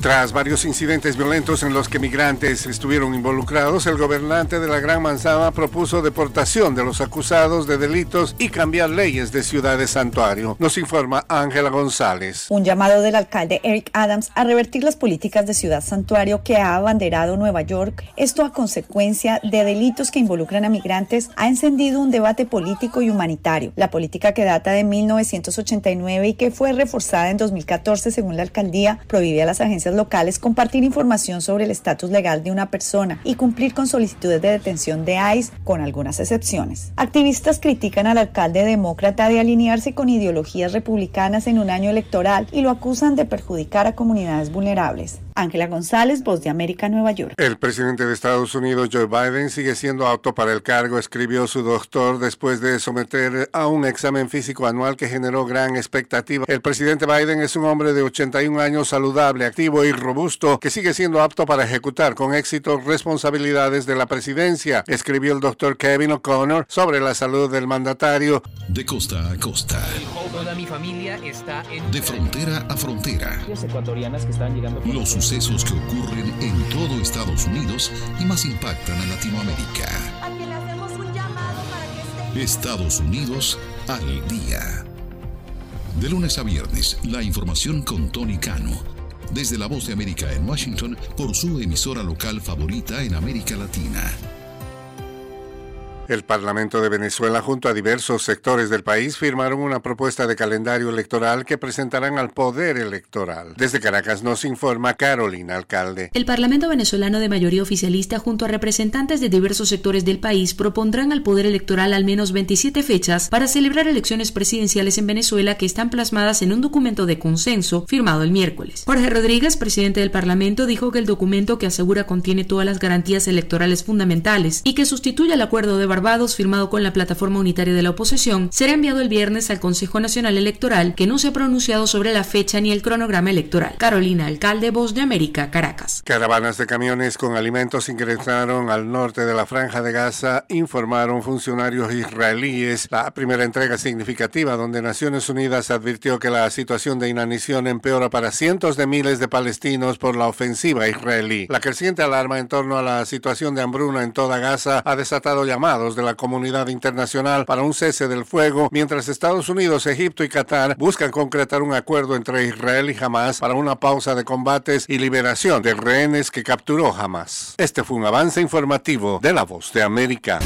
Tras varios incidentes violentos en los que migrantes estuvieron involucrados, el gobernante de la Gran Manzana propuso deportación de los acusados de delitos y cambiar leyes de ciudades santuario. Nos informa Ángela González. Un llamado del alcalde Eric Adams a revertir las políticas de ciudad santuario que ha abanderado Nueva York, esto a consecuencia de delitos que involucran a migrantes, ha encendido un debate político y humanitario. La política que data de 1989 y que fue reforzada en 2014 según la alcaldía prohíbe a las agencias locales compartir información sobre el estatus legal de una persona y cumplir con solicitudes de detención de ICE, con algunas excepciones. Activistas critican al alcalde demócrata de alinearse con ideologías republicanas en un año electoral y lo acusan de perjudicar a comunidades vulnerables. Ángela González, Voz de América, Nueva York. El presidente de Estados Unidos, Joe Biden, sigue siendo apto para el cargo, escribió su doctor después de someter a un examen físico anual que generó gran expectativa. El presidente Biden es un hombre de 81 años saludable, activo y robusto que sigue siendo apto para ejecutar con éxito responsabilidades de la presidencia, escribió el doctor Kevin O'Connor sobre la salud del mandatario. De costa a costa. mi familia está en... De frontera a frontera. ecuatorianas que están llegando... Los sucesos que ocurren en todo Estados Unidos y más impactan a Latinoamérica. Estados Unidos al día. De lunes a viernes, la información con Tony Cano desde la voz de América en Washington por su emisora local favorita en América Latina. El Parlamento de Venezuela junto a diversos sectores del país firmaron una propuesta de calendario electoral que presentarán al Poder Electoral. Desde Caracas nos informa Carolina Alcalde. El Parlamento venezolano de mayoría oficialista junto a representantes de diversos sectores del país propondrán al Poder Electoral al menos 27 fechas para celebrar elecciones presidenciales en Venezuela que están plasmadas en un documento de consenso firmado el miércoles. Jorge Rodríguez, presidente del Parlamento, dijo que el documento que asegura contiene todas las garantías electorales fundamentales y que sustituye al acuerdo de Barbados firmado con la plataforma unitaria de la oposición será enviado el viernes al Consejo Nacional Electoral que no se ha pronunciado sobre la fecha ni el cronograma electoral. Carolina Alcalde, Voz de América, Caracas. Caravanas de camiones con alimentos ingresaron al norte de la franja de Gaza, informaron funcionarios israelíes. La primera entrega significativa donde Naciones Unidas advirtió que la situación de inanición empeora para cientos de miles de palestinos por la ofensiva israelí. La creciente alarma en torno a la situación de hambruna en toda Gaza ha desatado llamados de la comunidad internacional para un cese del fuego, mientras Estados Unidos, Egipto y Qatar buscan concretar un acuerdo entre Israel y Hamas para una pausa de combates y liberación de rehenes que capturó Hamas. Este fue un avance informativo de La Voz de América.